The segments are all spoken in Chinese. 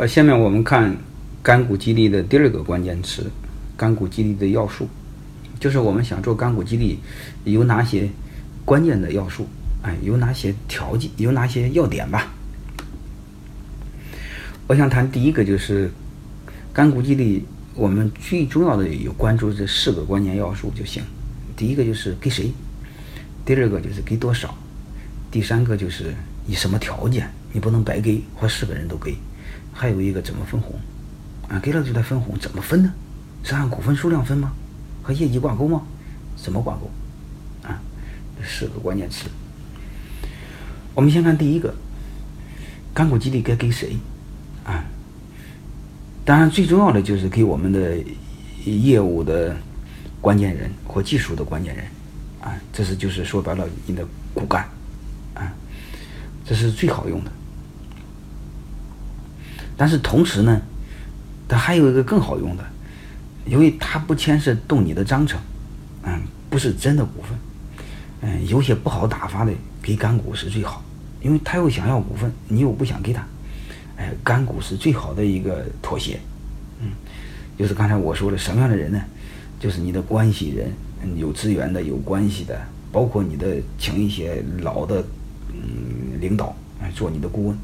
呃，下面我们看干股激励的第二个关键词，干股激励的要素，就是我们想做干股激励有哪些关键的要素，哎，有哪些条件，有哪些要点吧。我想谈第一个就是干股激励，我们最重要的有关注这四个关键要素就行。第一个就是给谁，第二个就是给多少，第三个就是以什么条件，你不能白给或四个人都给。还有一个怎么分红，啊，给了就得分红，怎么分呢？是按股份数量分吗？和业绩挂钩吗？怎么挂钩？啊，这四个关键词。我们先看第一个，干股激励该给谁？啊，当然最重要的就是给我们的业务的关键人或技术的关键人，啊，这是就是说白了你的骨干，啊，这是最好用的。但是同时呢，它还有一个更好用的，因为它不牵涉动你的章程，嗯，不是真的股份，嗯，有些不好打发的给干股是最好，因为他又想要股份，你又不想给他，哎，干股是最好的一个妥协，嗯，就是刚才我说的什么样的人呢？就是你的关系人，有资源的、有关系的，包括你的请一些老的嗯领导来做你的顾问。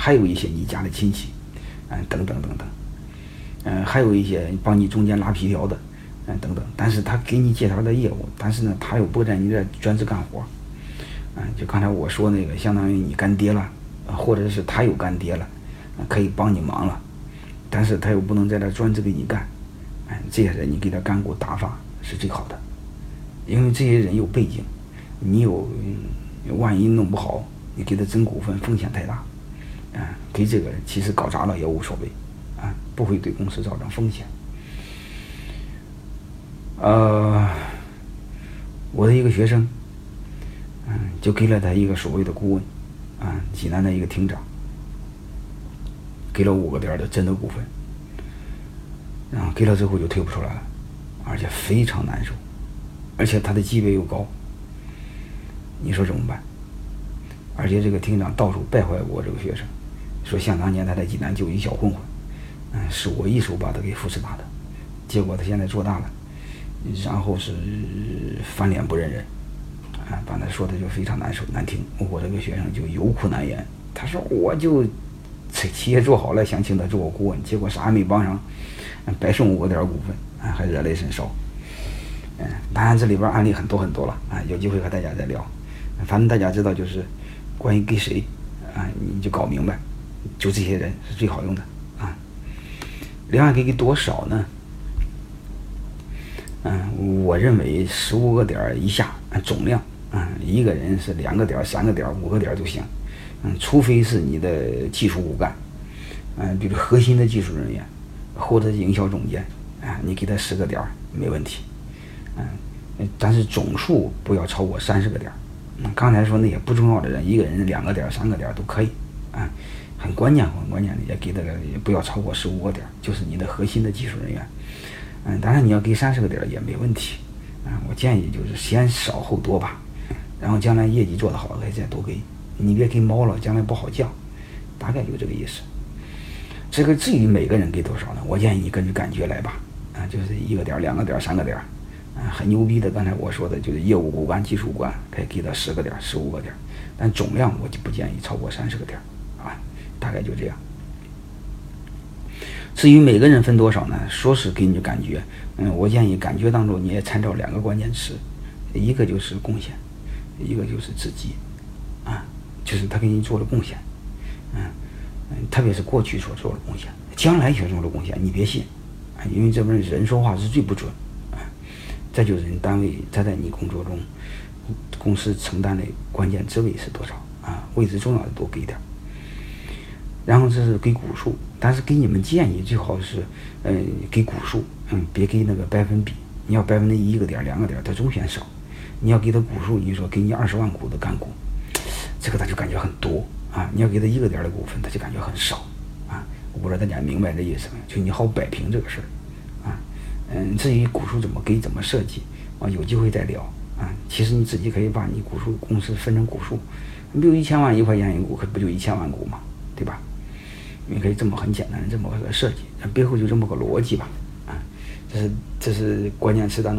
还有一些你家的亲戚，嗯，等等等等，嗯，还有一些帮你中间拉皮条的，嗯，等等。但是他给你介绍的业务，但是呢，他又不在你这专职干活，嗯，就刚才我说那个，相当于你干爹了，或者是他有干爹了，可以帮你忙了，但是他又不能在这专职给你干，哎，这些人你给他干股打发是最好的，因为这些人有背景，你有万一弄不好，你给他增股份风险太大。啊，给这个人其实搞砸了也无所谓，啊，不会对公司造成风险。呃，我的一个学生，嗯，就给了他一个所谓的顾问，啊，济南的一个厅长，给了五个点的真的股份，然后给了之后就退不出来了，而且非常难受，而且他的级别又高，你说怎么办？而且这个厅长到处败坏我这个学生。说想当年他在济南就一小混混，嗯，是我一手把他给扶持大的，结果他现在做大了，然后是翻脸不认人，啊，把他说的就非常难受难听。我这个学生就有苦难言，他说我就企企业做好了，想请他做我顾问，结果啥也没帮上，白送我点股份，啊，还热泪深烧。嗯，当然这里边案例很多很多了，啊，有机会和大家再聊。反正大家知道就是关于给谁，啊，你就搞明白。就这些人是最好用的啊。另外，给给多少呢？嗯，我认为十五个点以下，总量，嗯，一个人是两个点、三个点、五个点都行。嗯，除非是你的技术骨干，嗯，比如核心的技术人员或者营销总监，啊，你给他十个点没问题。嗯，但是总数不要超过三十个点。嗯，刚才说那些不重要的人，一个人两个点、三个点都可以。啊。很关键，很关键的，也给的，也不要超过十五个点，就是你的核心的技术人员。嗯，当然你要给三十个点也没问题。嗯，我建议就是先少后多吧，然后将来业绩做得好了再多给。你别给猫了，将来不好降。大概就这个意思。这个至于每个人给多少呢？我建议你根据感觉来吧。啊，就是一个点、两个点、三个点。啊，很牛逼的，刚才我说的就是业务骨干、技术骨干可以给到十个点、十五个点，但总量我就不建议超过三十个点。大概就这样。至于每个人分多少呢？说是给你的感觉，嗯，我建议感觉当中你也参照两个关键词，一个就是贡献，一个就是自己，啊，就是他给你做了贡献，嗯嗯，特别是过去所做的贡献，将来所做的贡献你别信，啊，因为这边人说话是最不准，啊，再就是你单位他在你工作中，公司承担的关键职位是多少啊？位置重要的多给点。然后这是给股数，但是给你们建议最好是，嗯，给股数，嗯，别给那个百分比。你要百分之一个点、两个点，他总嫌少。你要给他股数，你说给你二十万股的干股，这个他就感觉很多啊。你要给他一个点的股份，他就感觉很少啊。我不知道大家明白这意思没？就你好摆平这个事儿啊。嗯，至于股数怎么给、怎么设计啊，有机会再聊啊。其实你自己可以把你股数公司分成股数，你比如一千万一块钱一股，可不就一千万股嘛，对吧？你可以这么很简单的这么个设计，背后就这么个逻辑吧，啊，这是这是关键词当中。